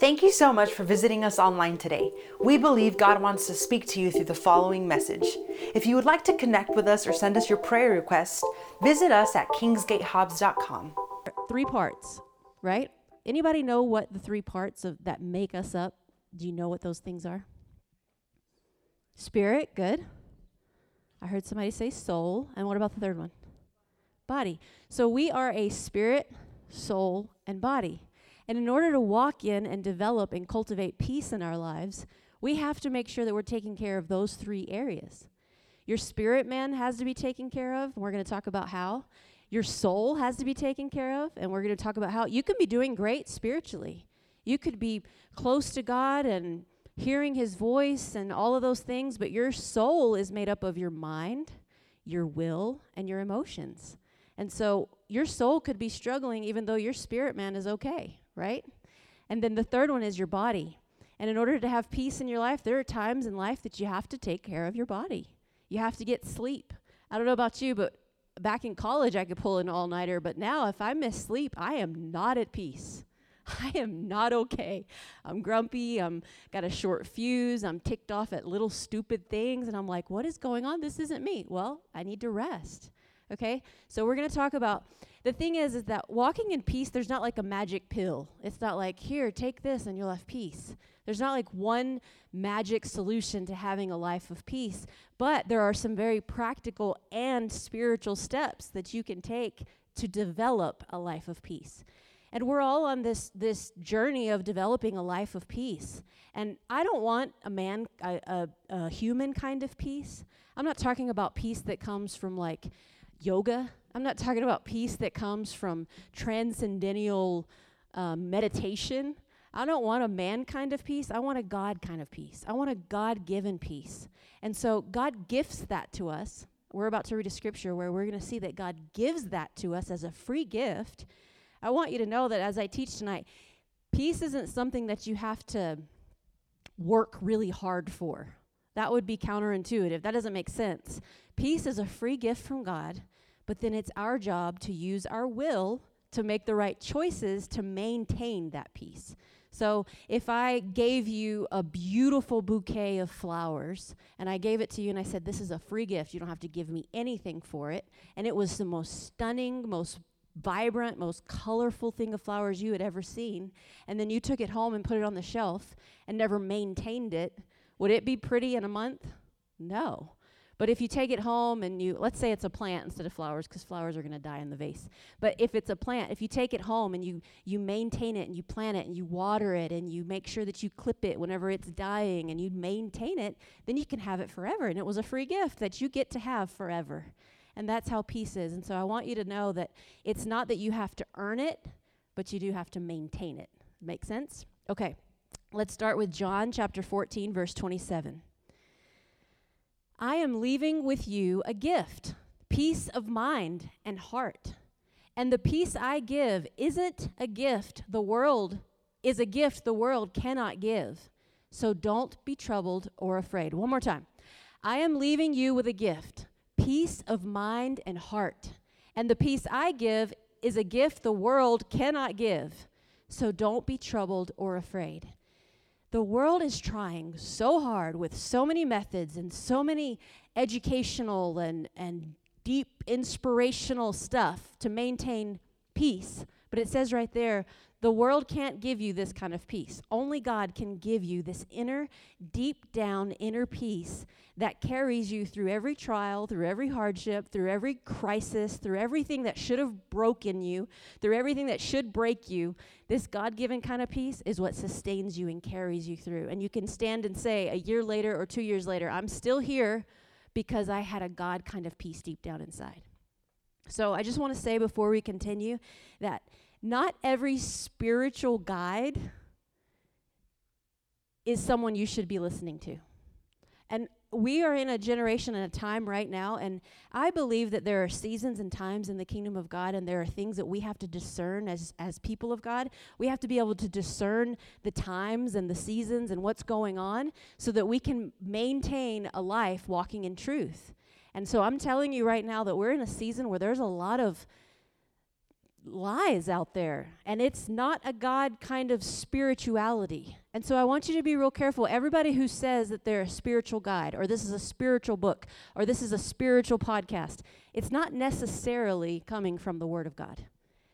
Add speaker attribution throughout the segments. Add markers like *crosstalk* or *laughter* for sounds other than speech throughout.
Speaker 1: Thank you so much for visiting us online today. We believe God wants to speak to you through the following message. If you would like to connect with us or send us your prayer requests, visit us at kingsgatehobbs.com.
Speaker 2: Three parts, right? Anybody know what the three parts of that make us up? Do you know what those things are? Spirit, good. I heard somebody say soul. And what about the third one? Body. So we are a spirit, soul, and body. And in order to walk in and develop and cultivate peace in our lives, we have to make sure that we're taking care of those three areas. Your spirit man has to be taken care of, and we're going to talk about how. Your soul has to be taken care of, and we're going to talk about how. You can be doing great spiritually. You could be close to God and hearing his voice and all of those things, but your soul is made up of your mind, your will, and your emotions. And so your soul could be struggling even though your spirit man is okay, right? And then the third one is your body. And in order to have peace in your life, there are times in life that you have to take care of your body. You have to get sleep. I don't know about you, but back in college, I could pull an all nighter, but now if I miss sleep, I am not at peace. *laughs* I am not okay. I'm grumpy. I'm got a short fuse. I'm ticked off at little stupid things. And I'm like, what is going on? This isn't me. Well, I need to rest. Okay? So we're going to talk about the thing is is that walking in peace there's not like a magic pill. It's not like here, take this and you'll have peace. There's not like one magic solution to having a life of peace, but there are some very practical and spiritual steps that you can take to develop a life of peace. And we're all on this this journey of developing a life of peace. And I don't want a man a, a, a human kind of peace. I'm not talking about peace that comes from like yoga. I'm not talking about peace that comes from transcendental um, meditation. I don't want a man kind of peace. I want a God kind of peace. I want a God given peace. And so God gifts that to us. We're about to read a scripture where we're going to see that God gives that to us as a free gift I want you to know that as I teach tonight, peace isn't something that you have to work really hard for. That would be counterintuitive. That doesn't make sense. Peace is a free gift from God, but then it's our job to use our will to make the right choices to maintain that peace. So, if I gave you a beautiful bouquet of flowers and I gave it to you and I said, This is a free gift, you don't have to give me anything for it, and it was the most stunning, most vibrant, most colorful thing of flowers you had ever seen, and then you took it home and put it on the shelf and never maintained it, would it be pretty in a month? No. But if you take it home and you, let's say it's a plant instead of flowers, because flowers are going to die in the vase. But if it's a plant, if you take it home and you you maintain it and you plant it and you water it and you make sure that you clip it whenever it's dying and you maintain it, then you can have it forever. And it was a free gift that you get to have forever. And that's how peace is. And so I want you to know that it's not that you have to earn it, but you do have to maintain it. Make sense? Okay. Let's start with John chapter 14, verse 27. I am leaving with you a gift, peace of mind and heart. And the peace I give isn't a gift the world is a gift the world cannot give. So don't be troubled or afraid. One more time. I am leaving you with a gift, peace of mind and heart. And the peace I give is a gift the world cannot give. So don't be troubled or afraid. The world is trying so hard with so many methods and so many educational and, and deep inspirational stuff to maintain peace. But it says right there the world can't give you this kind of peace. Only God can give you this inner, deep down inner peace that carries you through every trial, through every hardship, through every crisis, through everything that should have broken you, through everything that should break you. This God given kind of peace is what sustains you and carries you through. And you can stand and say a year later or two years later, I'm still here because I had a God kind of peace deep down inside. So I just want to say before we continue that not every spiritual guide is someone you should be listening to. And we are in a generation and a time right now, and I believe that there are seasons and times in the kingdom of God, and there are things that we have to discern as, as people of God. We have to be able to discern the times and the seasons and what's going on so that we can maintain a life walking in truth. And so I'm telling you right now that we're in a season where there's a lot of lies out there and it's not a god kind of spirituality. And so i want you to be real careful. Everybody who says that they're a spiritual guide or this is a spiritual book or this is a spiritual podcast it's not necessarily coming from the word of god.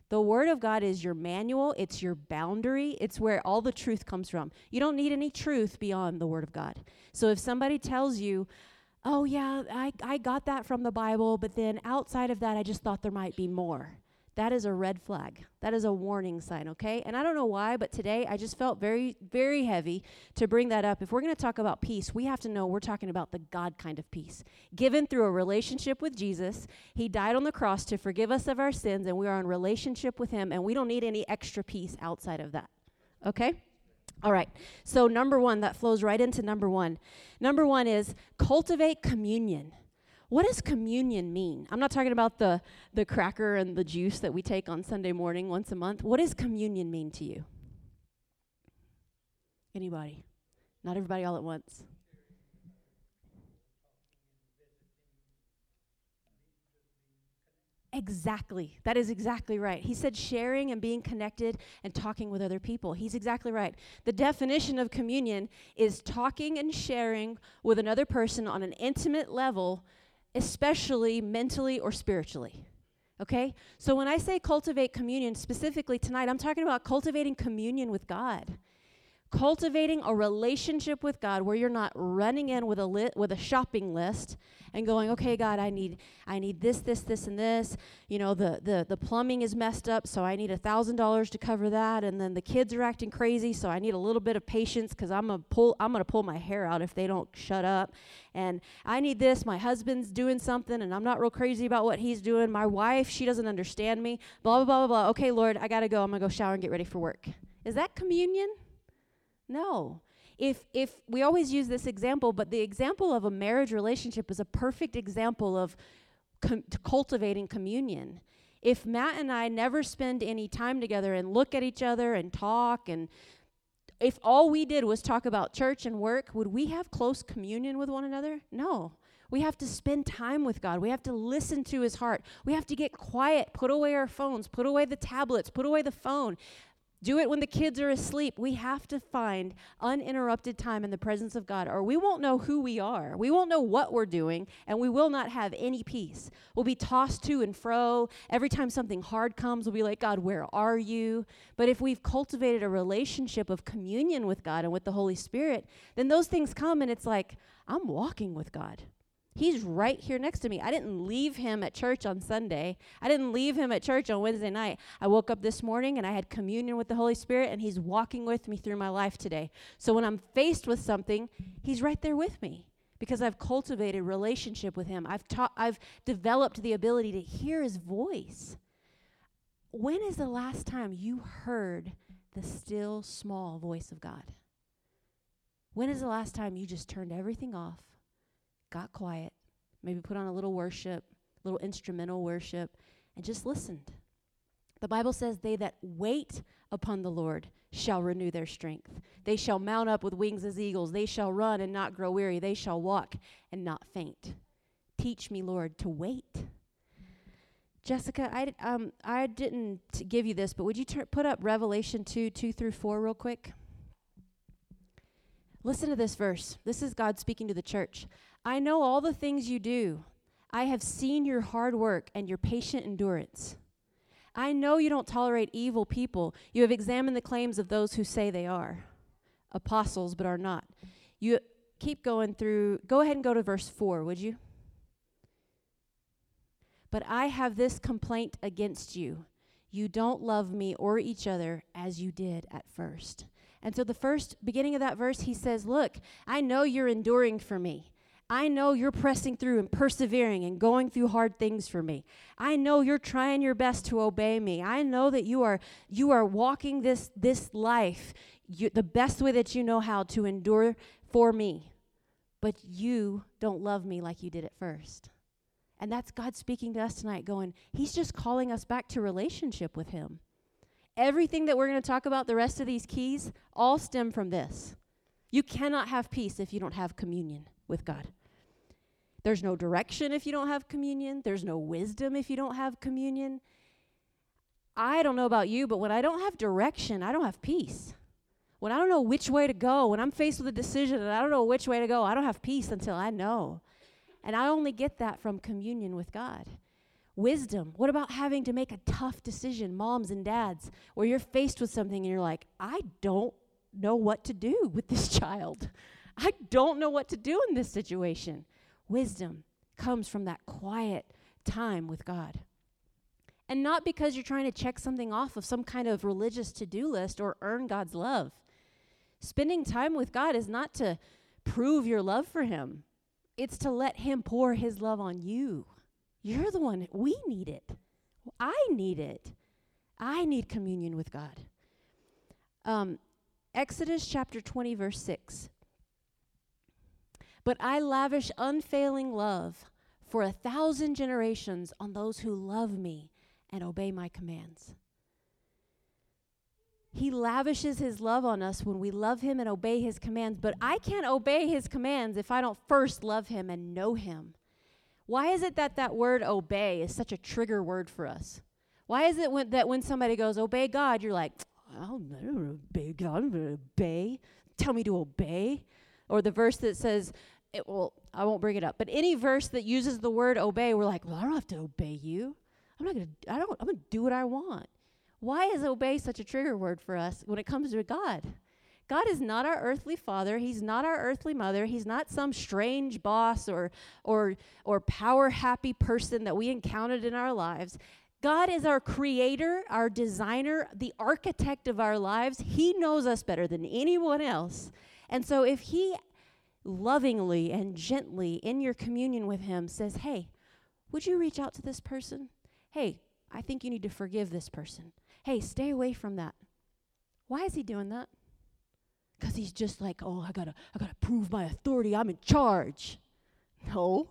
Speaker 2: The word of god is your manual it's your boundary it's where all the truth comes from. You don't need any truth beyond the word of god. So if somebody tells you oh yeah i, I got that from the bible but then outside of that i just thought there might be more that is a red flag. That is a warning sign, okay? And I don't know why, but today I just felt very, very heavy to bring that up. If we're going to talk about peace, we have to know we're talking about the God kind of peace. Given through a relationship with Jesus, He died on the cross to forgive us of our sins, and we are in relationship with Him, and we don't need any extra peace outside of that, okay? All right. So, number one, that flows right into number one. Number one is cultivate communion. What does communion mean? I'm not talking about the, the cracker and the juice that we take on Sunday morning once a month. What does communion mean to you? Anybody? Not everybody all at once. Exactly. That is exactly right. He said sharing and being connected and talking with other people. He's exactly right. The definition of communion is talking and sharing with another person on an intimate level especially mentally or spiritually. Okay? So when I say cultivate communion, specifically tonight, I'm talking about cultivating communion with God cultivating a relationship with God where you're not running in with a lit with a shopping list and going, "Okay, God, I need I need this, this, this, and this. You know, the the the plumbing is messed up, so I need a thousand dollars to cover that. And then the kids are acting crazy, so I need a little bit of patience because I'm gonna pull I'm gonna pull my hair out if they don't shut up. And I need this. My husband's doing something, and I'm not real crazy about what he's doing. My wife, she doesn't understand me. Blah blah blah blah blah. Okay, Lord, I gotta go. I'm gonna go shower and get ready for work. Is that communion? No. If if we always use this example, but the example of a marriage relationship is a perfect example of com- cultivating communion. If Matt and I never spend any time together and look at each other and talk and if all we did was talk about church and work, would we have close communion with one another? No. We have to spend time with God. We have to listen to his heart. We have to get quiet, put away our phones, put away the tablets, put away the phone. Do it when the kids are asleep. We have to find uninterrupted time in the presence of God, or we won't know who we are. We won't know what we're doing, and we will not have any peace. We'll be tossed to and fro. Every time something hard comes, we'll be like, God, where are you? But if we've cultivated a relationship of communion with God and with the Holy Spirit, then those things come, and it's like, I'm walking with God. He's right here next to me. I didn't leave him at church on Sunday. I didn't leave him at church on Wednesday night. I woke up this morning and I had communion with the Holy Spirit, and He's walking with me through my life today. So when I'm faced with something, He's right there with me because I've cultivated relationship with Him. I've taught, I've developed the ability to hear His voice. When is the last time you heard the still small voice of God? When is the last time you just turned everything off? Got quiet, maybe put on a little worship, a little instrumental worship, and just listened. The Bible says, They that wait upon the Lord shall renew their strength. They shall mount up with wings as eagles. They shall run and not grow weary. They shall walk and not faint. Teach me, Lord, to wait. Jessica, I, um, I didn't give you this, but would you ter- put up Revelation 2 2 through 4 real quick? Listen to this verse. This is God speaking to the church. I know all the things you do. I have seen your hard work and your patient endurance. I know you don't tolerate evil people. You have examined the claims of those who say they are apostles but are not. You keep going through. Go ahead and go to verse 4, would you? But I have this complaint against you. You don't love me or each other as you did at first. And so the first beginning of that verse, he says, Look, I know you're enduring for me. I know you're pressing through and persevering and going through hard things for me. I know you're trying your best to obey me. I know that you are you are walking this this life you, the best way that you know how to endure for me. But you don't love me like you did at first. And that's God speaking to us tonight going, he's just calling us back to relationship with him. Everything that we're going to talk about the rest of these keys all stem from this. You cannot have peace if you don't have communion with God. There's no direction if you don't have communion. There's no wisdom if you don't have communion. I don't know about you, but when I don't have direction, I don't have peace. When I don't know which way to go, when I'm faced with a decision and I don't know which way to go, I don't have peace until I know. And I only get that from communion with God. Wisdom. What about having to make a tough decision, moms and dads, where you're faced with something and you're like, I don't know what to do with this *laughs* child. I don't know what to do in this situation. Wisdom comes from that quiet time with God. And not because you're trying to check something off of some kind of religious to do list or earn God's love. Spending time with God is not to prove your love for Him, it's to let Him pour His love on you. You're the one, we need it. I need it. I need communion with God. Um, Exodus chapter 20, verse 6. But I lavish unfailing love for a thousand generations on those who love me and obey my commands. He lavishes his love on us when we love him and obey his commands, but I can't obey his commands if I don't first love him and know him. Why is it that that word obey is such a trigger word for us? Why is it when, that when somebody goes, obey God, you're like, I'll never obey God, I'm going to obey. Tell me to obey. Or the verse that says, it will, I won't bring it up, but any verse that uses the word obey, we're like, well, I don't have to obey you. I'm not going to, I don't, I'm going to do what I want. Why is obey such a trigger word for us when it comes to God? God is not our earthly father. He's not our earthly mother. He's not some strange boss or, or, or power happy person that we encountered in our lives. God is our creator, our designer, the architect of our lives. He knows us better than anyone else. And so if He lovingly and gently in your communion with Him says, Hey, would you reach out to this person? Hey, I think you need to forgive this person. Hey, stay away from that. Why is He doing that? Because he's just like, oh, I gotta, I gotta prove my authority. I'm in charge. No,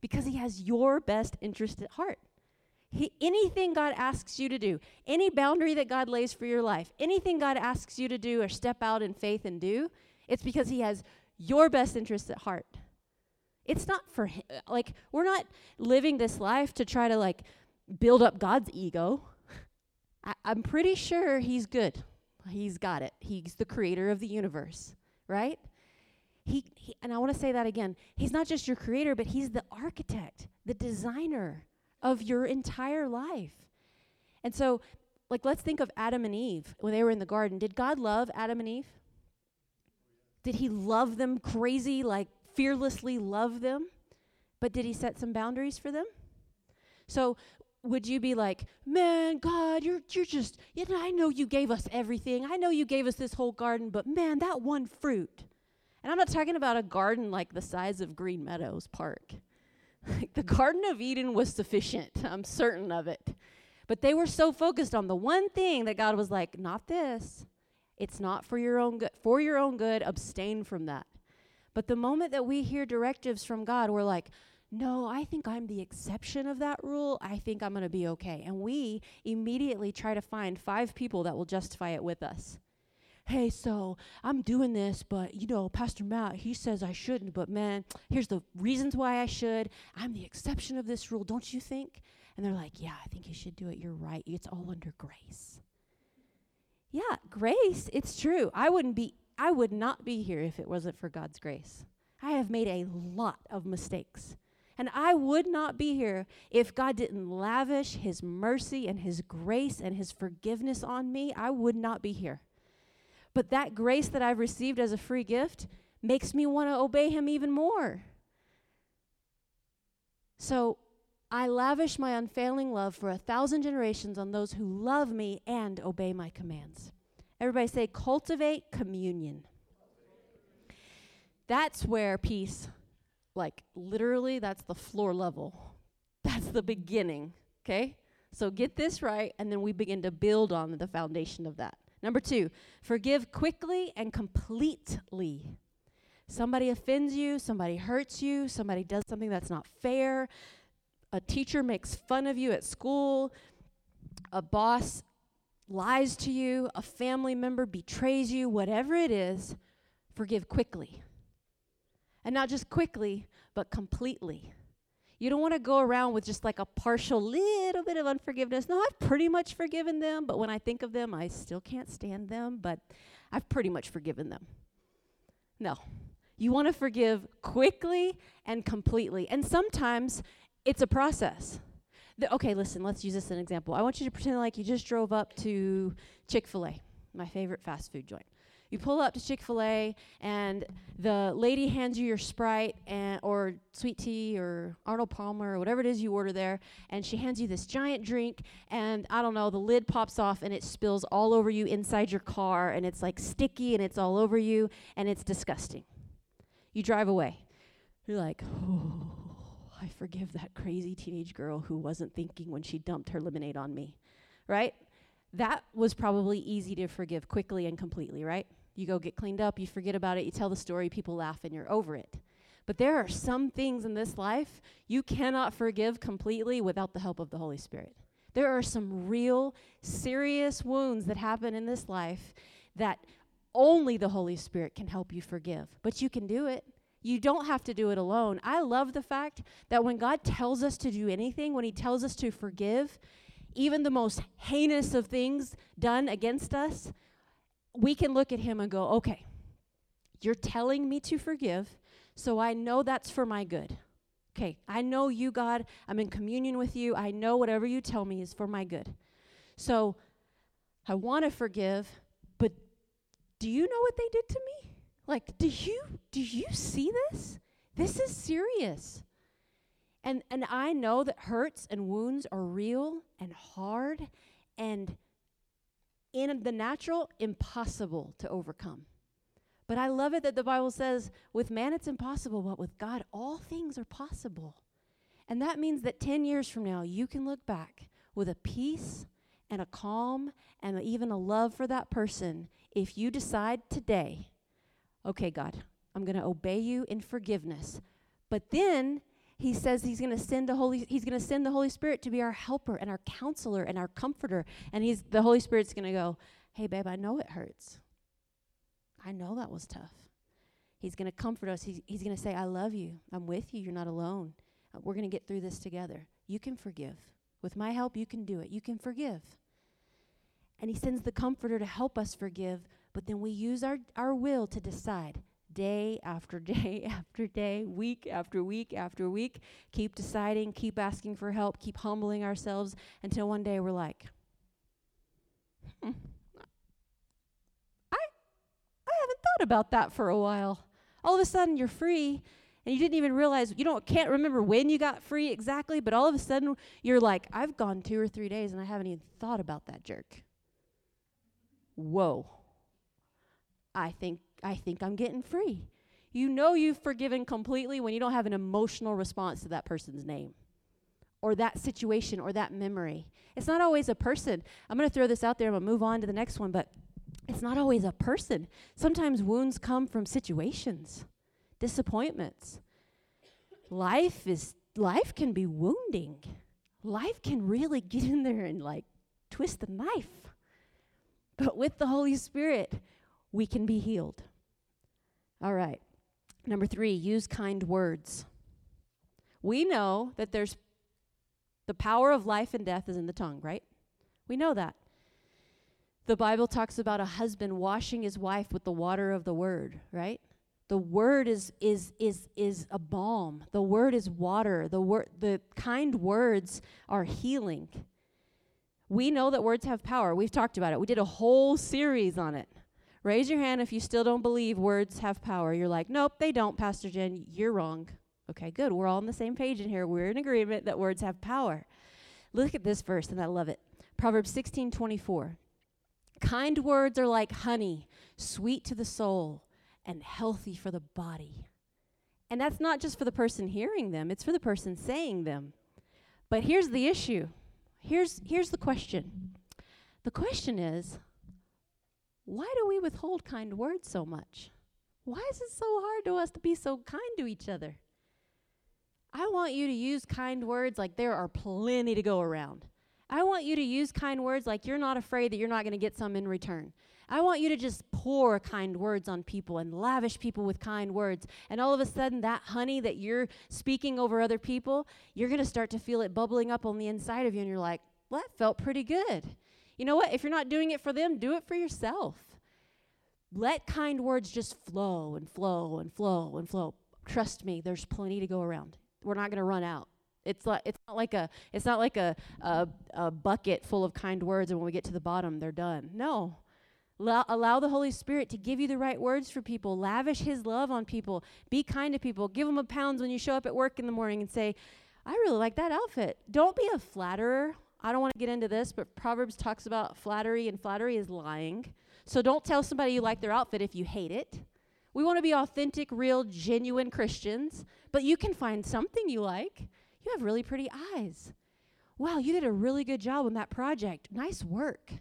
Speaker 2: because he has your best interest at heart. He, anything God asks you to do, any boundary that God lays for your life, anything God asks you to do or step out in faith and do, it's because He has your best interest at heart. It's not for him. Uh, like, we're not living this life to try to, like, build up God's ego. *laughs* I, I'm pretty sure He's good. He's got it. He's the creator of the universe, right? He, he and I want to say that again. He's not just your creator, but he's the architect, the designer of your entire life. And so, like, let's think of Adam and Eve when they were in the garden. Did God love Adam and Eve? Did he love them crazy, like fearlessly love them? But did he set some boundaries for them? So would you be like, man, God, you're you're just, you know, I know you gave us everything. I know you gave us this whole garden, but man, that one fruit. And I'm not talking about a garden like the size of Green Meadows Park. *laughs* like the Garden of Eden was sufficient. *laughs* I'm certain of it. But they were so focused on the one thing that God was like, not this. It's not for your own good. For your own good, abstain from that. But the moment that we hear directives from God, we're like, no, I think I'm the exception of that rule. I think I'm going to be okay. And we immediately try to find five people that will justify it with us. Hey, so I'm doing this, but you know, Pastor Matt, he says I shouldn't, but man, here's the reasons why I should. I'm the exception of this rule, don't you think? And they're like, Yeah, I think you should do it. You're right. It's all under grace. Yeah, grace, it's true. I wouldn't be I would not be here if it wasn't for God's grace. I have made a lot of mistakes. And I would not be here if God didn't lavish his mercy and his grace and his forgiveness on me. I would not be here. But that grace that I've received as a free gift makes me want to obey him even more. So I lavish my unfailing love for a thousand generations on those who love me and obey my commands. Everybody say, cultivate communion. That's where peace like literally, that's the floor level. *laughs* That's the beginning, okay? So get this right, and then we begin to build on the foundation of that. Number two, forgive quickly and completely. Somebody offends you, somebody hurts you, somebody does something that's not fair, a teacher makes fun of you at school, a boss lies to you, a family member betrays you, whatever it is, forgive quickly. And not just quickly, but completely. You don't want to go around with just like a partial little bit of unforgiveness. No, I've pretty much forgiven them, but when I think of them, I still can't stand them, but I've pretty much forgiven them. No. You want to forgive quickly and completely. And sometimes it's a process. The, okay, listen, let's use this as an example. I want you to pretend like you just drove up to Chick fil A, my favorite fast food joint. You pull up to Chick fil A, and the lady hands you your Sprite and, or sweet tea or Arnold Palmer or whatever it is you order there, and she hands you this giant drink, and I don't know, the lid pops off and it spills all over you inside your car, and it's like sticky and it's all over you, and it's disgusting. You drive away. You're like, oh, I forgive that crazy teenage girl who wasn't thinking when she dumped her lemonade on me, right? That was probably easy to forgive quickly and completely, right? You go get cleaned up, you forget about it, you tell the story, people laugh, and you're over it. But there are some things in this life you cannot forgive completely without the help of the Holy Spirit. There are some real serious wounds that happen in this life that only the Holy Spirit can help you forgive. But you can do it. You don't have to do it alone. I love the fact that when God tells us to do anything, when He tells us to forgive, even the most heinous of things done against us, we can look at Him and go, okay, you're telling me to forgive, so I know that's for my good. Okay, I know you, God. I'm in communion with you. I know whatever you tell me is for my good. So I want to forgive, but do you know what they did to me? Like, do you do you see this? This is serious. And and I know that hurts and wounds are real and hard and in the natural impossible to overcome. But I love it that the Bible says with man it's impossible, but with God all things are possible. And that means that 10 years from now you can look back with a peace and a calm and even a love for that person if you decide today okay, God, I'm going to obey you in forgiveness. But then he says he's going to send the holy he's going to send the holy spirit to be our helper and our counselor and our comforter. And he's the holy spirit's going to go hey babe i know it hurts. I know that was tough. He's going to comfort us. He's, he's going to say i love you. I'm with you. You're not alone. Uh, we're going to get through this together. You can forgive. With my help you can do it. You can forgive and he sends the comforter to help us forgive but then we use our, our will to decide day after *laughs* day after day, week after week after week, keep deciding, keep asking for help, keep humbling ourselves until one day we're like, hmm, I, I haven't thought about that for a while. All of a sudden you're free and you didn't even realize you don't can't remember when you got free exactly, but all of a sudden you're like, I've gone two or three days and I haven't even thought about that jerk. Whoa. I think I think I'm getting free. You know you've forgiven completely when you don't have an emotional response to that person's name or that situation or that memory. It's not always a person. I'm going to throw this out there. I'm going to move on to the next one, but it's not always a person. Sometimes wounds come from situations, disappointments. Life is life can be wounding. Life can really get in there and like twist the knife. But with the Holy Spirit, we can be healed. All right. Number three, use kind words. We know that there's the power of life and death is in the tongue, right? We know that. The Bible talks about a husband washing his wife with the water of the word, right? The word is is is is a balm. The word is water. The word the kind words are healing. We know that words have power. We've talked about it. We did a whole series on it. Raise your hand if you still don't believe words have power. You're like, nope, they don't, Pastor Jen. You're wrong. Okay, good. We're all on the same page in here. We're in agreement that words have power. Look at this verse, and I love it. Proverbs 16 24. Kind words are like honey, sweet to the soul and healthy for the body. And that's not just for the person hearing them, it's for the person saying them. But here's the issue. Here's here's the question. The question is, why do we withhold kind words so much? Why is it so hard to us to be so kind to each other? I want you to use kind words like there are plenty to go around. I want you to use kind words like you're not afraid that you're not going to get some in return. I want you to just pour kind words on people and lavish people with kind words. And all of a sudden, that honey that you're speaking over other people, you're going to start to feel it bubbling up on the inside of you. And you're like, well, that felt pretty good. You know what? If you're not doing it for them, do it for yourself. Let kind words just flow and flow and flow and flow. Trust me, there's plenty to go around. We're not going to run out. It's like it's not like a it's not like a, a a bucket full of kind words, and when we get to the bottom, they're done. No, Allow, the Holy Spirit to give you the right words for people. Lavish His love on people. Be kind to people. Give them a pound when you show up at work in the morning and say, I really like that outfit. Don't be a flatterer. I don't want to get into this, but Proverbs talks about flattery, and flattery is lying. So don't tell somebody you like their outfit if you hate it. We want to be authentic, real, genuine Christians, but you can find something you like. You have really pretty eyes. Wow, you did a really good job on that project. Nice work.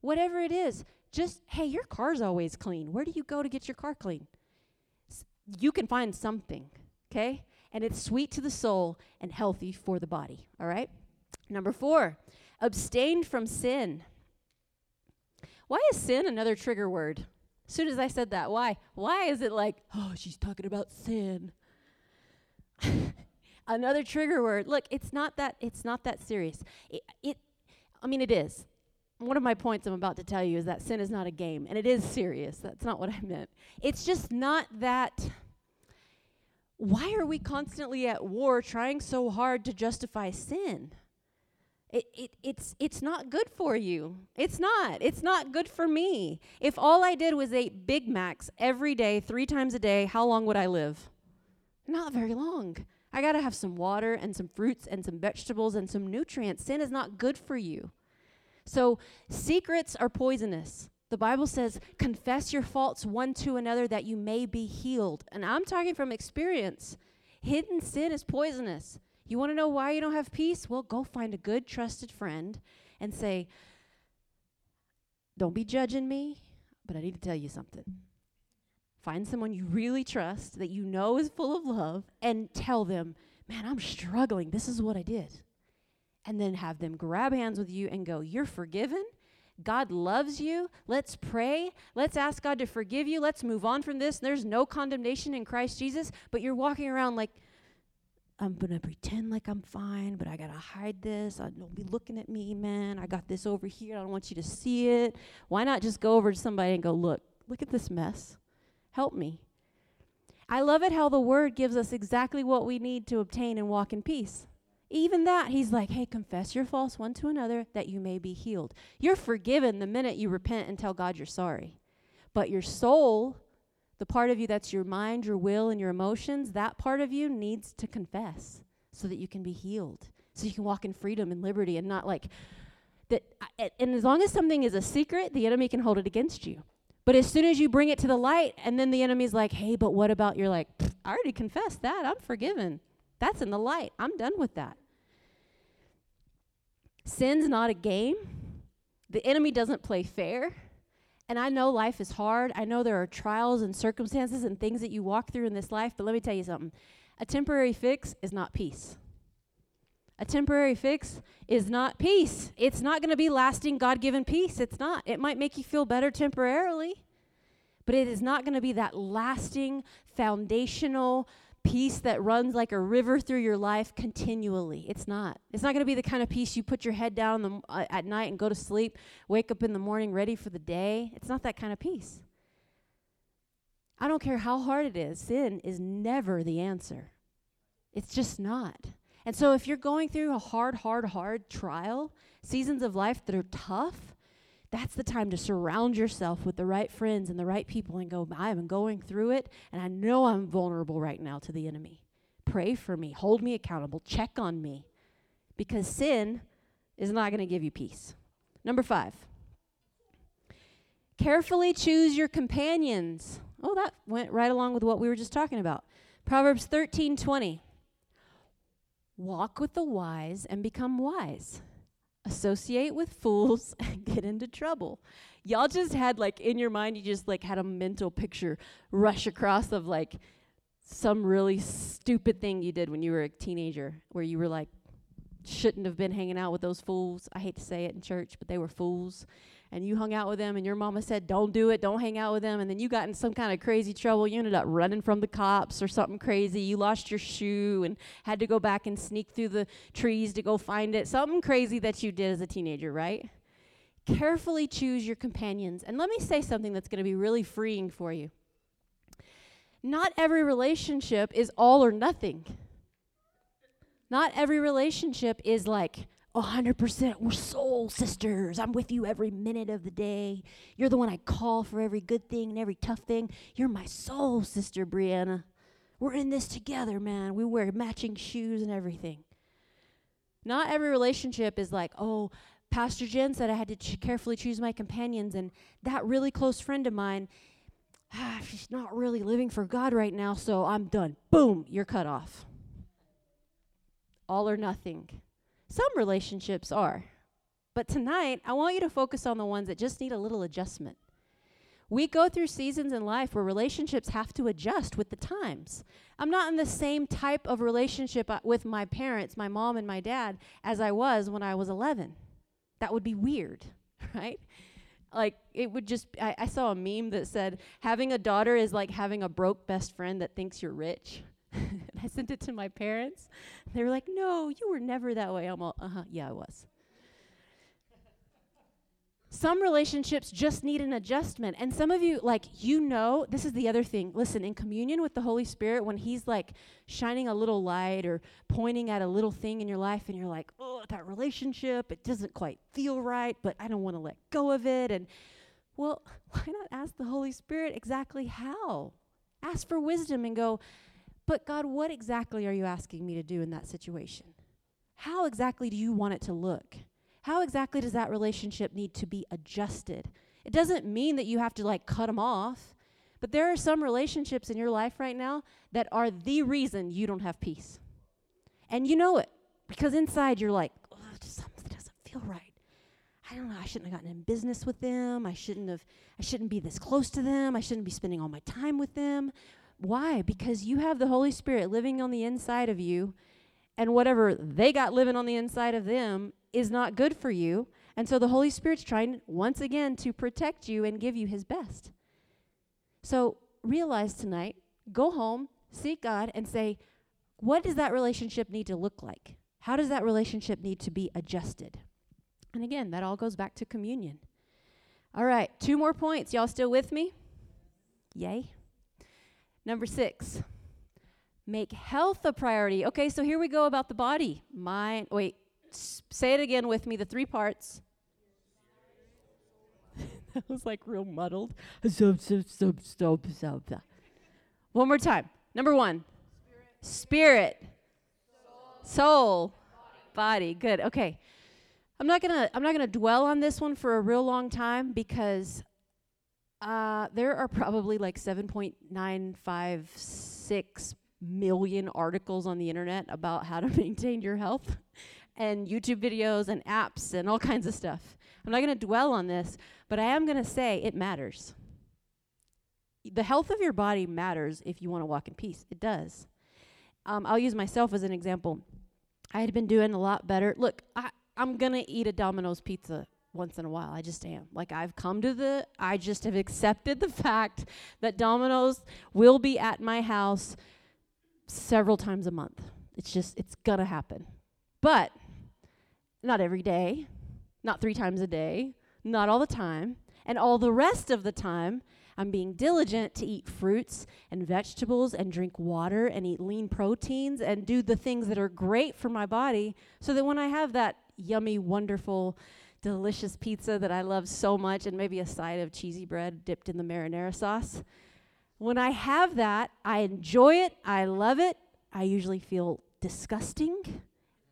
Speaker 2: Whatever it is, just, hey, your car's always clean. Where do you go to get your car clean? S- you can find something, okay? And it's sweet to the soul and healthy for the body, all right? Number four, abstain from sin. Why is sin another trigger word? As soon as I said that, why? Why is it like, oh, she's talking about sin? *laughs* another trigger word. Look, it's not that it's not that serious. It, it I mean it is one of my points I'm about to tell you is that sin is not a game, and it is serious. That's not what I meant. It's just not that. Why are we constantly at war trying so hard to justify sin? It, it, it's, it's not good for you. It's not. It's not good for me. If all I did was eat Big Macs every day, three times a day, how long would I live? Not very long. I got to have some water and some fruits and some vegetables and some nutrients. Sin is not good for you. So, secrets are poisonous. The Bible says, confess your faults one to another that you may be healed. And I'm talking from experience. Hidden sin is poisonous. You want to know why you don't have peace? Well, go find a good, trusted friend and say, Don't be judging me, but I need to tell you something. Find someone you really trust that you know is full of love and tell them, Man, I'm struggling. This is what I did and then have them grab hands with you and go, You're forgiven. God loves you. Let's pray. Let's ask God to forgive you. Let's move on from this. There's no condemnation in Christ Jesus, but you're walking around like, I'm to pretend like I'm fine, but I got to hide this. I don't be looking at me, man. I got this over here. I don't want you to see it. Why not just go over to somebody and go, Look, look at this mess. Help me. I love it how the word gives us exactly what we need to obtain and walk in peace. Even that, he's like, hey, confess your faults one to another that you may be healed. You're forgiven the minute you repent and tell God you're sorry. But your soul, the part of you that's your mind, your will, and your emotions, that part of you needs to confess so that you can be healed, so you can walk in freedom and liberty and not like that. And as long as something is a secret, the enemy can hold it against you. But as soon as you bring it to the light, and then the enemy's like, hey, but what about? You're like, I already confessed that. I'm forgiven. That's in the light. I'm done with that. Sin's not a game. The enemy doesn't play fair. And I know life is hard. I know there are trials and circumstances and things that you walk through in this life, but let me tell you something. A temporary fix is not peace. A temporary fix is not peace. It's not going to be lasting God given peace. It's not. It might make you feel better temporarily, but it is not going to be that lasting, foundational, peace that runs like a river through your life continually. It's not. It's not going to be the kind of peace you put your head down the, uh, at night and go to sleep, wake up in the morning ready for the day. It's not that kind of peace. I don't care how hard it is, sin is never the answer. It's just not. And so if you're going through a hard, hard, hard trial, seasons of life that are tough, that's the time to surround yourself with the right friends and the right people and go, I am going through it, and I know I'm vulnerable right now to the enemy. Pray for me, hold me accountable, check on me, because sin is not going to give you peace. Number five, carefully choose your companions. Oh, that went right along with what we were just talking about. Proverbs 13 20. Walk with the wise and become wise associate with fools *laughs* and get into trouble. Y'all just had like in your mind, you just like had a mental picture rush across of like some really stupid thing you did when you were a teenager where you were like, shouldn't have been hanging out with those fools. I hate to say it in church, but they were fools. And you hung out with them, and your mama said, Don't do it, don't hang out with them. And then you got in some kind of crazy trouble. You ended up running from the cops or something crazy. You lost your shoe and had to go back and sneak through the trees to go find it. Something crazy that you did as a teenager, right? Carefully choose your companions. And let me say something that's going to be really freeing for you. Not every relationship is all or nothing. Not every relationship is like 100% we're soul sisters. I'm with you every minute of the day. You're the one I call for every good thing and every tough thing. You're my soul sister, Brianna. We're in this together, man. We wear matching shoes and everything. Not every relationship is like, oh, Pastor Jen said I had to ch- carefully choose my companions, and that really close friend of mine, ah, she's not really living for God right now, so I'm done. Boom, you're cut off all or nothing. Some relationships are. But tonight, I want you to focus on the ones that just need a little adjustment. We go through seasons in life where relationships have to adjust with the times. I'm not in the same type of relationship uh, with my parents, my mom and my dad, as I was when I was 11. That would be weird, *laughs* right? Like, it would just, I, I saw a meme that said, having a daughter is like having a broke best friend that thinks you're rich. *laughs* I sent it to my parents. They were like, "No, you were never that way." I'm all, "Uh huh, yeah, I was." some relationships just need an adjustment. And some of you, like, you know, this is the other thing. Listen, in communion with the Holy Spirit, when He's like shining a little light or pointing at a little thing in your life, and you're like, oh, that relationship, it doesn't quite feel right, but I don't want to let go of it. And, well, *laughs* why not ask the Holy Spirit exactly how? Ask for wisdom and go, but God, what exactly are you asking me to do in that situation? How exactly do you want it to look? How exactly does that relationship need to be adjusted? It doesn't mean that you have to like cut them off, but there are some relationships in your life right now that are the reason you don't have peace. And you know it because inside you're like, oh, something doesn't feel right. I don't know, I shouldn't have gotten in business with them. I shouldn't have I shouldn't be this close to them. I shouldn't be spending all my time with them. Why? Because you have the Holy Spirit living on the inside of you, and whatever they got living on the inside of them is not good for you. And so the Holy Spirit's trying once again to protect you and give you his best. So realize tonight, go home, seek God, and say, what does that relationship need to look like? How does that relationship need to be adjusted? And again, that all goes back to communion. All right, two more points. Y'all still with me? Yay. Number six, make health a priority. Okay, so here we go about the body. Mind, wait, say it again with me the three parts. *laughs* that was like real muddled. One more time. Number one, spirit, soul body. body. Good. Okay. I'm not gonna I'm not gonna dwell on this one for a real long time because uh, there are probably like 7.956 million articles on the internet about how to *laughs* maintain your health and YouTube videos and apps and all kinds of stuff. I'm not going to dwell on this, but I am going to say it matters. The health of your body matters if you want to walk in peace. It does. Um, I'll use myself as an example. I had been doing a lot better. Look, I, I'm going to eat a Domino's pizza once in a while. I just am. Like I've come to the I just have accepted the *laughs* fact that Domino's will be at my house several times a month. It's just it's gonna happen. But not every day, not 3 times a day, not all the time, and all the rest of the time I'm being diligent to eat fruits and vegetables and drink water and eat lean proteins and do the things that are great for my body so that when I have that yummy wonderful delicious pizza that I love so much, and maybe a side of cheesy bread dipped in the marinara sauce. When I have that, I enjoy it, I love it. I usually feel disgusting.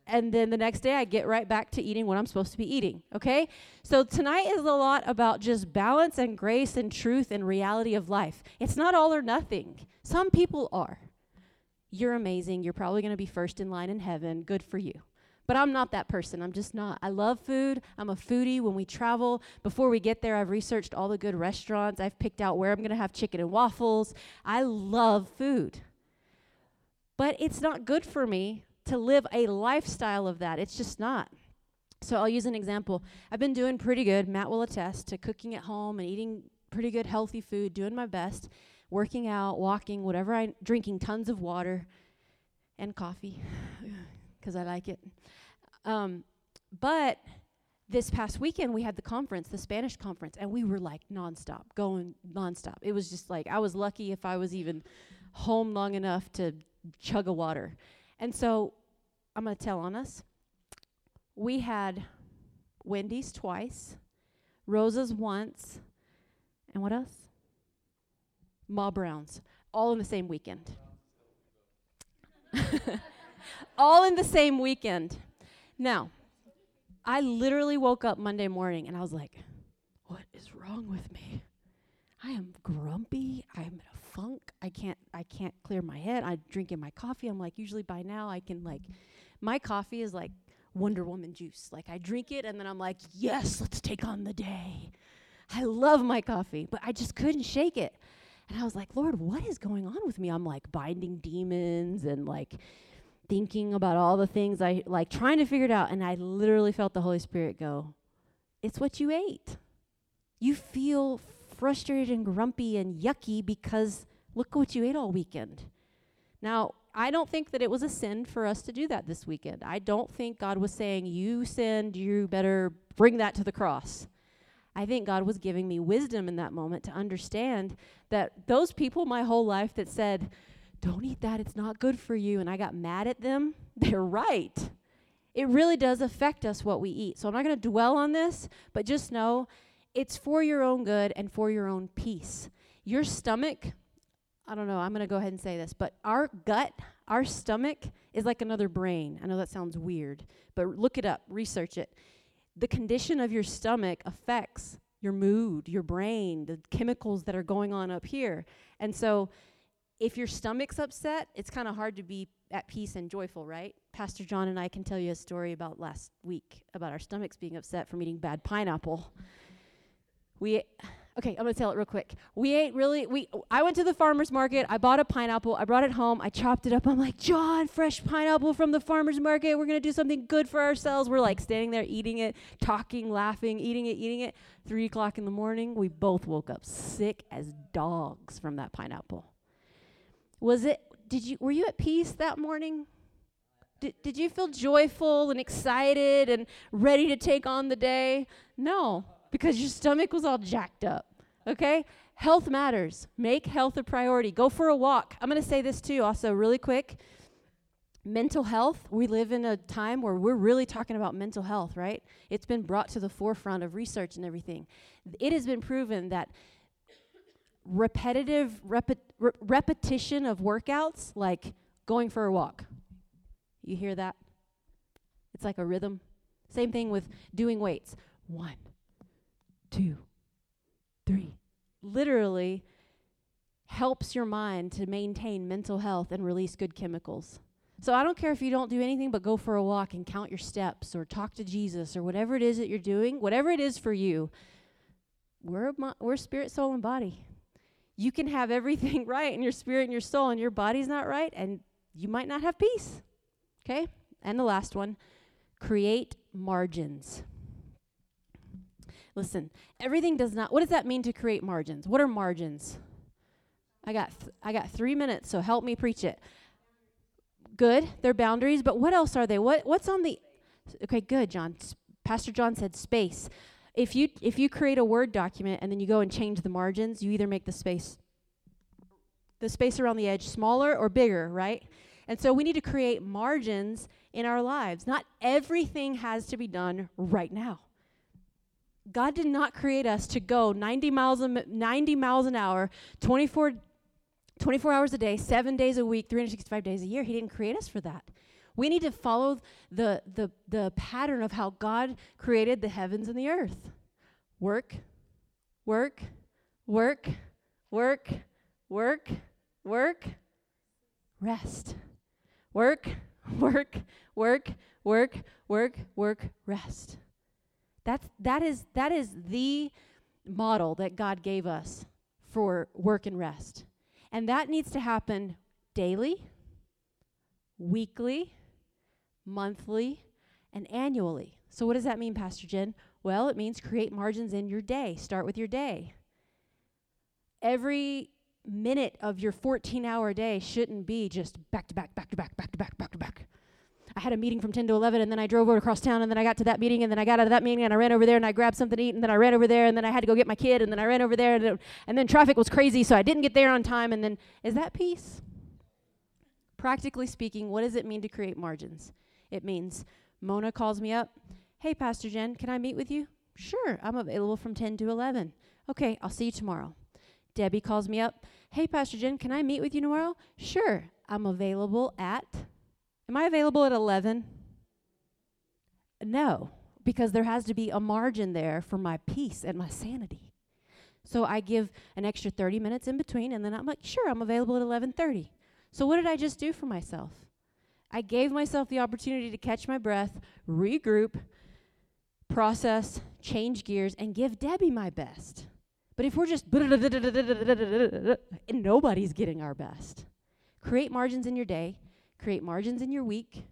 Speaker 2: And then the next day, I get right back to eating what I'm supposed to be eating. Okay? So tonight is a lot about just balance and grace and truth and reality of life. It's not all or nothing. Some people are. You're amazing. You're probably going to be first in line in heaven. Good for you. But I'm not that person. I'm just not. I love food. I'm a foodie. When we travel, before we get there, I've researched all the good restaurants. I've picked out where I'm going to have chicken and waffles. I love food. But it's not good for me to live a lifestyle of that. It's just not. So I'll use an example. I've been doing pretty good, Matt will attest, to cooking at home and eating pretty good healthy food, doing my best, working out, walking, whatever I drinking tons of water and coffee *sighs* cuz I like it. Um, but this past weekend we had the conference, the Spanish conference, and we were like nonstop, going nonstop. It was just like I was lucky if I was even home long enough to chug a water. And so I'm going to tell on us. We had Wendy's twice, Rosa's once, and what else? Ma Brown's, all in the same weekend. *laughs* all in the same weekend. Now, I literally woke up Monday morning and I was like, what is wrong with me? I am grumpy. I'm in a funk. I can't I can't clear my head. I'm drinking my coffee. I'm like usually by now I can like my coffee is like Wonder Woman juice. Like I drink it and then I'm like, "Yes, let's take on the day." I love my coffee, but I just couldn't shake it. And I was like, "Lord, what is going on with me?" I'm like binding demons and like thinking about all the things I like trying to figure it out and I literally felt the Holy Spirit go, "It's what you ate." You feel frustrated and grumpy and yucky because look what you ate all weekend. Now, I don't think that it was a sin for us to do that this weekend. I don't think God was saying, You sinned, you better bring that to the cross. I think God was giving me wisdom in that moment to understand that those people my whole life that said, Don't eat that, it's not good for you, and I got mad at them, *laughs* they're right. It really does affect us what we eat. So I'm not going to dwell on this, but just know it's for your own good and for your own peace. Your stomach, I don't know, I'm going to go ahead and say this, but our gut, our stomach is like another brain. I know that sounds weird, but look it up, research it. The condition of your stomach affects your mood, your brain, the chemicals that are going on up here. And so if your stomach's upset, it's kind of hard to be at peace and joyful, right? Pastor John and I can tell you a story about last week about our stomachs being upset from eating bad pineapple. We okay, I'm gonna tell it real quick. We ate really we I went to the farmer's market, I bought a pineapple, I brought it home, I chopped it up. I'm like, John, fresh pineapple from the farmer's market, we're gonna do something good for ourselves. We're like standing there eating it, talking, laughing, eating it, eating it. Three o'clock in the morning, we both woke up sick as dogs from that pineapple. Was it did you were you at peace that morning? Did, did you feel joyful and excited and ready to take on the day? No because your stomach was all jacked up. Okay? Health matters. Make health a priority. Go for a walk. I'm going to say this too, also, really quick. Mental health, we live in a time where we're really talking about mental health, right? It's been brought to the forefront of research and everything. It has been proven that repetitive re- repetition of workouts, like going for a walk, you hear that? It's like a rhythm. Same thing with doing weights. One, two, three. Literally helps your mind to maintain mental health and release good chemicals. So I don't care if you don't do anything but go for a walk and count your steps or talk to Jesus or whatever it is that you're doing, whatever it is for you. We're we're spirit, soul and body. You can have everything *laughs* right in your spirit and your soul and your body's not right and you might not have peace. Okay? And the last one, create margins. Listen, everything does not. What does that mean to create margins? What are margins? I got th- I got 3 minutes, so help me preach it. Good, they're boundaries, but what else are they? What what's on the Okay, good, John. Pastor John said space. If you if you create a word document and then you go and change the margins, you either make the space the space around the edge smaller or bigger, right? And so we need to create margins in our lives. Not everything has to be done right now. God did not create us to go 90 miles, a, 90 miles an hour, 24, 24 hours a day, seven days a week, 365 days a year. He didn't create us for that. We need to follow the, the, the pattern of how God created the heavens and the earth work, work, work, work, work, work, rest. Work, work, work, work, work, work, rest. That's, that, is, that is the model that God gave us for work and rest. And that needs to happen daily, weekly, monthly, and annually. So, what does that mean, Pastor Jen? Well, it means create margins in your day. Start with your day. Every minute of your 14 hour day shouldn't be just back to back, back to back, back to back, back to back. I had a meeting from 10 to 11, and then I drove over across town, and then I got to that meeting, and then I got out of that meeting, and I ran over there, and I grabbed something to eat, and then I ran over there, and then I had to go get my kid, and then I ran over there, and, and then traffic was crazy, so I didn't get there on time, and then is that peace? Practically speaking, what does it mean to create margins? It means Mona calls me up, hey, Pastor Jen, can I meet with you? Sure, I'm available from 10 to 11. Okay, I'll see you tomorrow. Debbie calls me up, hey, Pastor Jen, can I meet with you tomorrow? Sure, I'm available at Am I available at 11? No, because there has to be a margin there for my peace and my sanity. So I give an extra 30 minutes in between and then I'm like, "Sure, I'm available at 11:30." So what did I just do for myself? I gave myself the opportunity to catch my breath, regroup, process, change gears and give Debbie my best. But if we're just nobody's getting our best. Create margins in your day create margins in your week,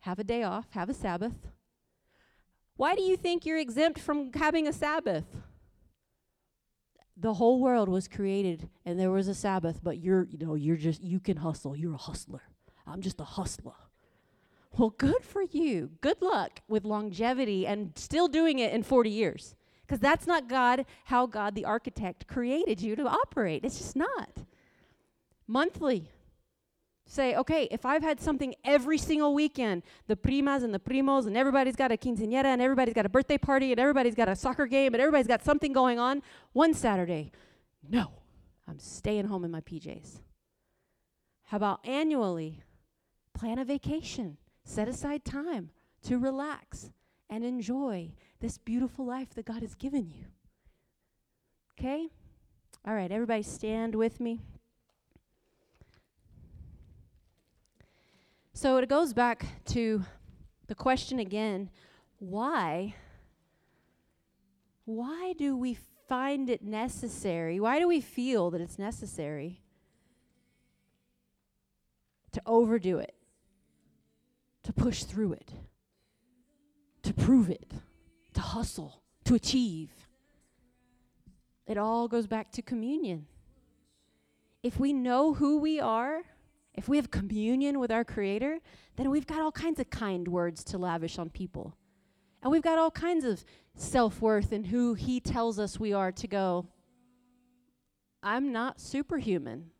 Speaker 2: have a day off, have a Sabbath. Why do you think you're exempt from having a Sabbath? The whole world was created and there was a Sabbath, but you're, you know, you're just, you can hustle. You're a hustler. I'm just a hustler. Well, good for you. Good luck with longevity and still doing it in 40 years. Because that's not God, how God, the architect, created you to operate. It's just not. Monthly, say, okay, if I've had something every single weekend, the primas and the primos, and everybody's got a quinceañera, and everybody's got a birthday party, and everybody's got a soccer game, and everybody's got something going on, one Saturday, no, I'm staying home in my PJs. How about annually? Plan a vacation, set aside time to relax and enjoy this beautiful life that God has given you. Okay? All right, everybody stand with me. So it goes back to the question again why? Why do we find it necessary? Why do we feel that it's necessary to overdo it, to push through it, to prove it, to hustle, to achieve? It all goes back to communion. If we know who we are, if we have communion with our Creator, then we've got all kinds of kind words to lavish on people. And we've got all kinds of self worth in who He tells us we are to go, I'm not superhuman.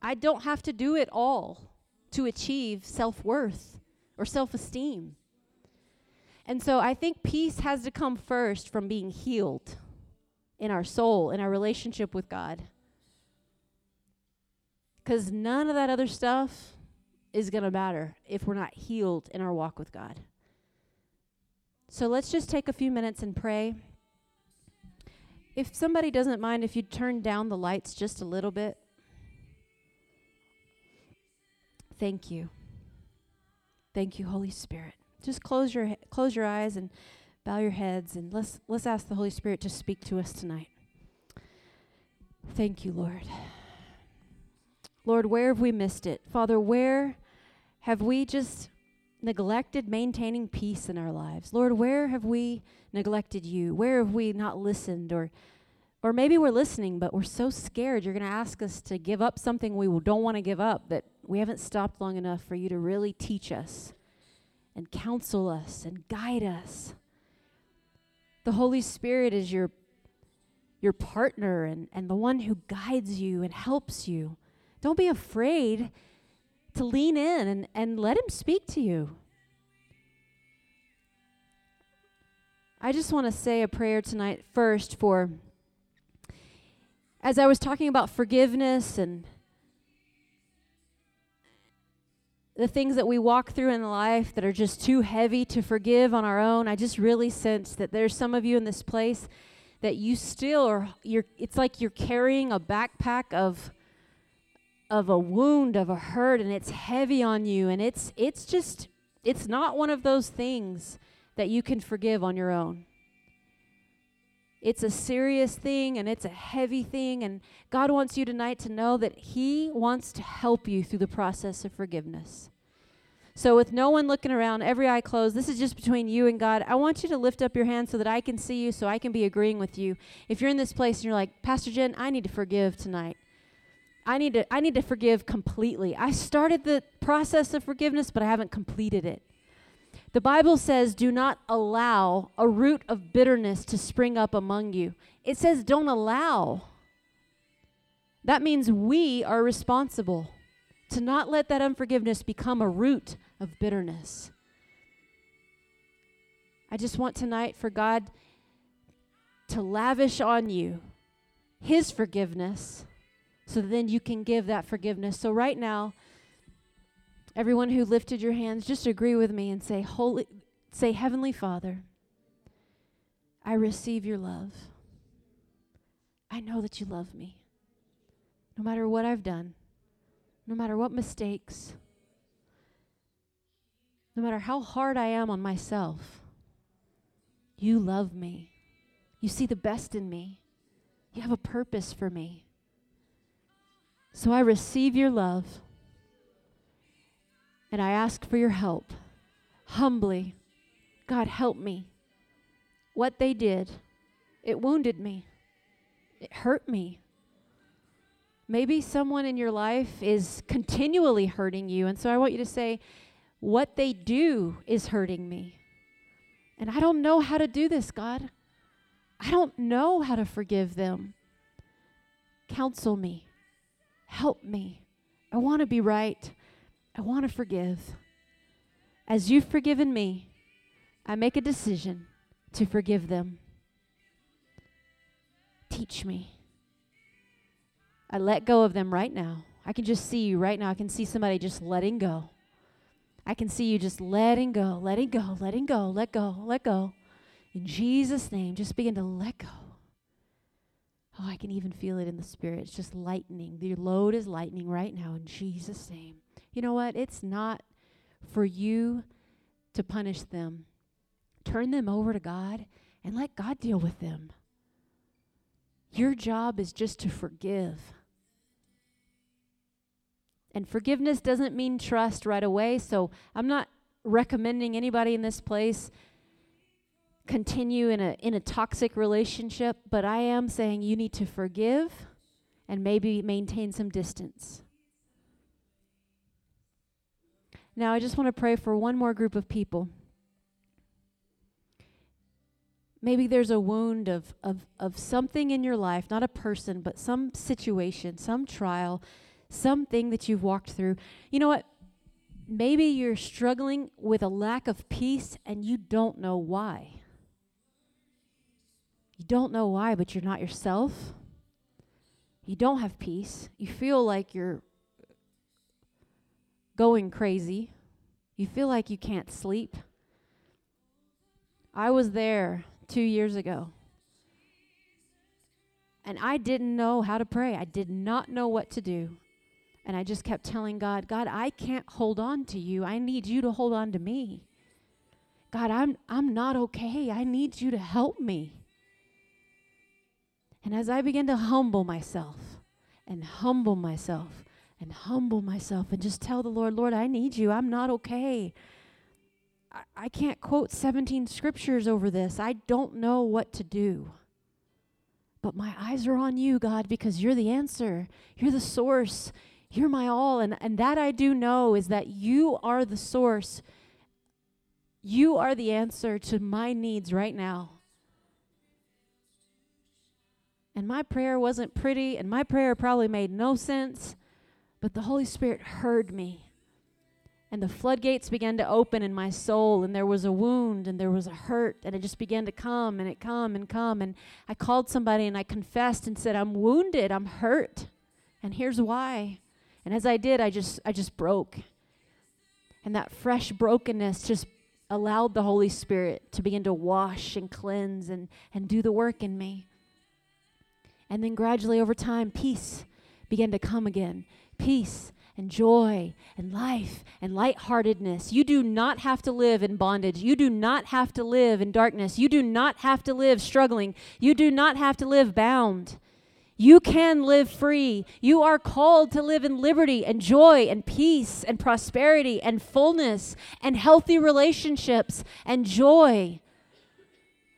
Speaker 2: I don't have to do it all to achieve self worth or self esteem. And so I think peace has to come first from being healed in our soul, in our relationship with God. Because none of that other stuff is going to matter if we're not healed in our walk with God. So let's just take a few minutes and pray. If somebody doesn't mind, if you turn down the lights just a little bit. Thank you. Thank you, Holy Spirit. Just close your close your eyes and bow your heads and let's let's ask the Holy Spirit to speak to us tonight. Thank you, Lord. Lord, where have we missed it? Father, where have we just neglected maintaining peace in our lives? Lord, where have we neglected you? Where have we not listened or or maybe we're listening but we're so scared you're going to ask us to give up something we don't want to give up that we haven't stopped long enough for you to really teach us and counsel us and guide us. The Holy Spirit is your your partner and, and the one who guides you and helps you. Don't be afraid to lean in and, and let Him speak to you. I just want to say a prayer tonight first for, as I was talking about forgiveness and the things that we walk through in life that are just too heavy to forgive on our own, I just really sense that there's some of you in this place that you still are, you're, it's like you're carrying a backpack of of a wound of a hurt and it's heavy on you and it's it's just it's not one of those things that you can forgive on your own it's a serious thing and it's a heavy thing and God wants you tonight to know that he wants to help you through the process of forgiveness So, with no one looking around, every eye closed, this is just between you and God. I want you to lift up your hand so that I can see you, so I can be agreeing with you. If you're in this place and you're like, Pastor Jen, I need to forgive tonight. I need to I need to forgive completely. I started the process of forgiveness, but I haven't completed it. The Bible says, "Do not allow a root of bitterness to spring up among you." It says, "Don't allow." That means we are responsible to not let that unforgiveness become a root of bitterness. I just want tonight for God to lavish on you His forgiveness so then you can give that forgiveness. So, right now, everyone who lifted your hands, just agree with me and say, Holy, say, Heavenly Father, I receive your love. I know that you love me. No matter what I've done, no matter what mistakes, no matter how hard I am on myself, you love me. You see the best in me. You have a purpose for me. So I receive your love and I ask for your help. Humbly, God, help me. What they did, it wounded me, it hurt me. Maybe someone in your life is continually hurting you, and so I want you to say, what they do is hurting me. And I don't know how to do this, God. I don't know how to forgive them. Counsel me. Help me. I want to be right. I want to forgive. As you've forgiven me, I make a decision to forgive them. Teach me. I let go of them right now. I can just see you right now. I can see somebody just letting go. I can see you just letting go, letting go, letting go, let go, let go. In Jesus' name, just begin to let go. Oh, I can even feel it in the spirit. It's just lightening. The load is lightening right now in Jesus' name. You know what? It's not for you to punish them. Turn them over to God and let God deal with them. Your job is just to forgive. And forgiveness doesn't mean trust right away. So I'm not recommending anybody in this place continue in a in a toxic relationship, but I am saying you need to forgive and maybe maintain some distance. Now I just want to pray for one more group of people. Maybe there's a wound of, of, of something in your life, not a person, but some situation, some trial something that you've walked through. You know what? Maybe you're struggling with a lack of peace and you don't know why. You don't know why, but you're not yourself. You don't have peace. You feel like you're going crazy. You feel like you can't sleep. I was there two years ago. And I didn't know how to pray. I did not know what to do. And I just kept telling God, God, I can't hold on to you. I need you to hold on to me. God, I'm, I'm not okay. I need you to help me. And as I began to humble myself and humble myself and humble myself and just tell the Lord, Lord, I need you. I'm not okay. I, I can't quote 17 scriptures over this. I don't know what to do. But my eyes are on you, God, because you're the answer. You're the source. You're my all. And, and that I do know is that you are the source. You are the answer to my needs right now. And my prayer wasn't pretty, and my prayer probably made no sense, but the Holy Spirit heard me. And the floodgates began to open in my soul, and there was a wound, and there was a hurt, and it just began to come, and it come and come. And I called somebody, and I confessed and said, I'm wounded, I'm hurt, and here's why. And as I did, I just I just broke. And that fresh brokenness just allowed the Holy Spirit to begin to wash and cleanse and, and do the work in me. And then gradually over time, peace began to come again. Peace and joy and life and lightheartedness. You do not have to live in bondage. You do not have to live in darkness. You do not have to live struggling. You do not have to live bound. You can live free. You are called to live in liberty and joy and peace and prosperity and fullness and healthy relationships and joy.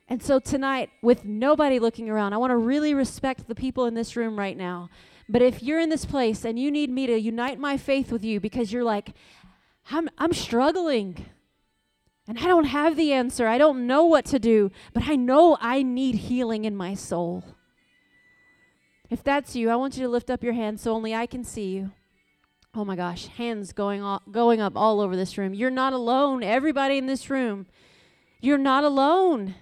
Speaker 2: And so tonight, with nobody looking around, I want to really respect the people in this room right now. But if you're in this place and you need me to unite my faith with you because you're like, I'm, I'm struggling and I don't have the answer, I don't know what to do, but I know I need healing in my soul. If that's you, I want you to lift up your hand so only I can see you. Oh my gosh, hands going all, going up all over this room. You're not alone. Everybody in this room, you're not alone.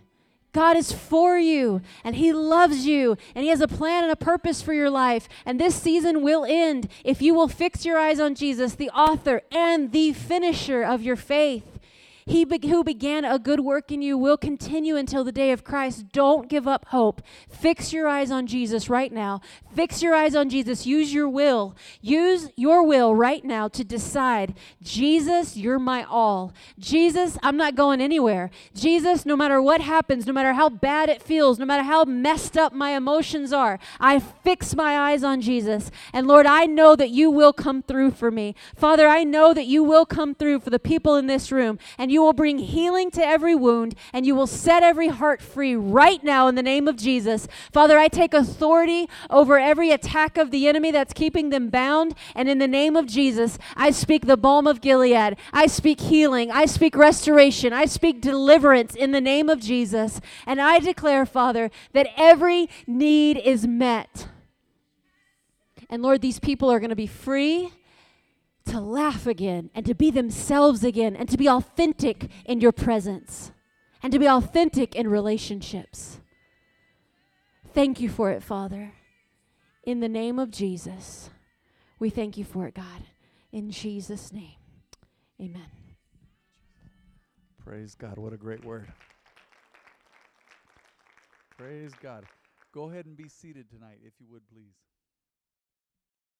Speaker 2: God is for you and He loves you and He has a plan and a purpose for your life. And this season will end if you will fix your eyes on Jesus, the author and the finisher of your faith. He be- who began a good work in you will continue until the day of Christ. Don't give up hope. Fix your eyes on Jesus right now. Fix your eyes on Jesus. Use your will. Use your will right now to decide Jesus, you're my all. Jesus, I'm not going anywhere. Jesus, no matter what happens, no matter how bad it feels, no matter how messed up my emotions are, I fix my eyes on Jesus. And Lord, I know that you will come through for me. Father, I know that you will come through for the people in this room. And you will bring healing to every wound, and you will set every heart free right now in the name of Jesus. Father, I take authority over every attack of the enemy that's keeping them bound, and in the name of Jesus, I speak the balm of Gilead. I speak healing. I speak restoration. I speak deliverance in the name of Jesus. And I declare, Father, that every need is met. And Lord, these people are going to be free to laugh again and to be themselves again and to be authentic in your presence and to be authentic in relationships. Thank you for it, Father. In the name of Jesus, we thank you for it, God. In Jesus' name, amen.
Speaker 3: Praise God. What a great word. Praise God. Go ahead and be seated tonight, if you would, please.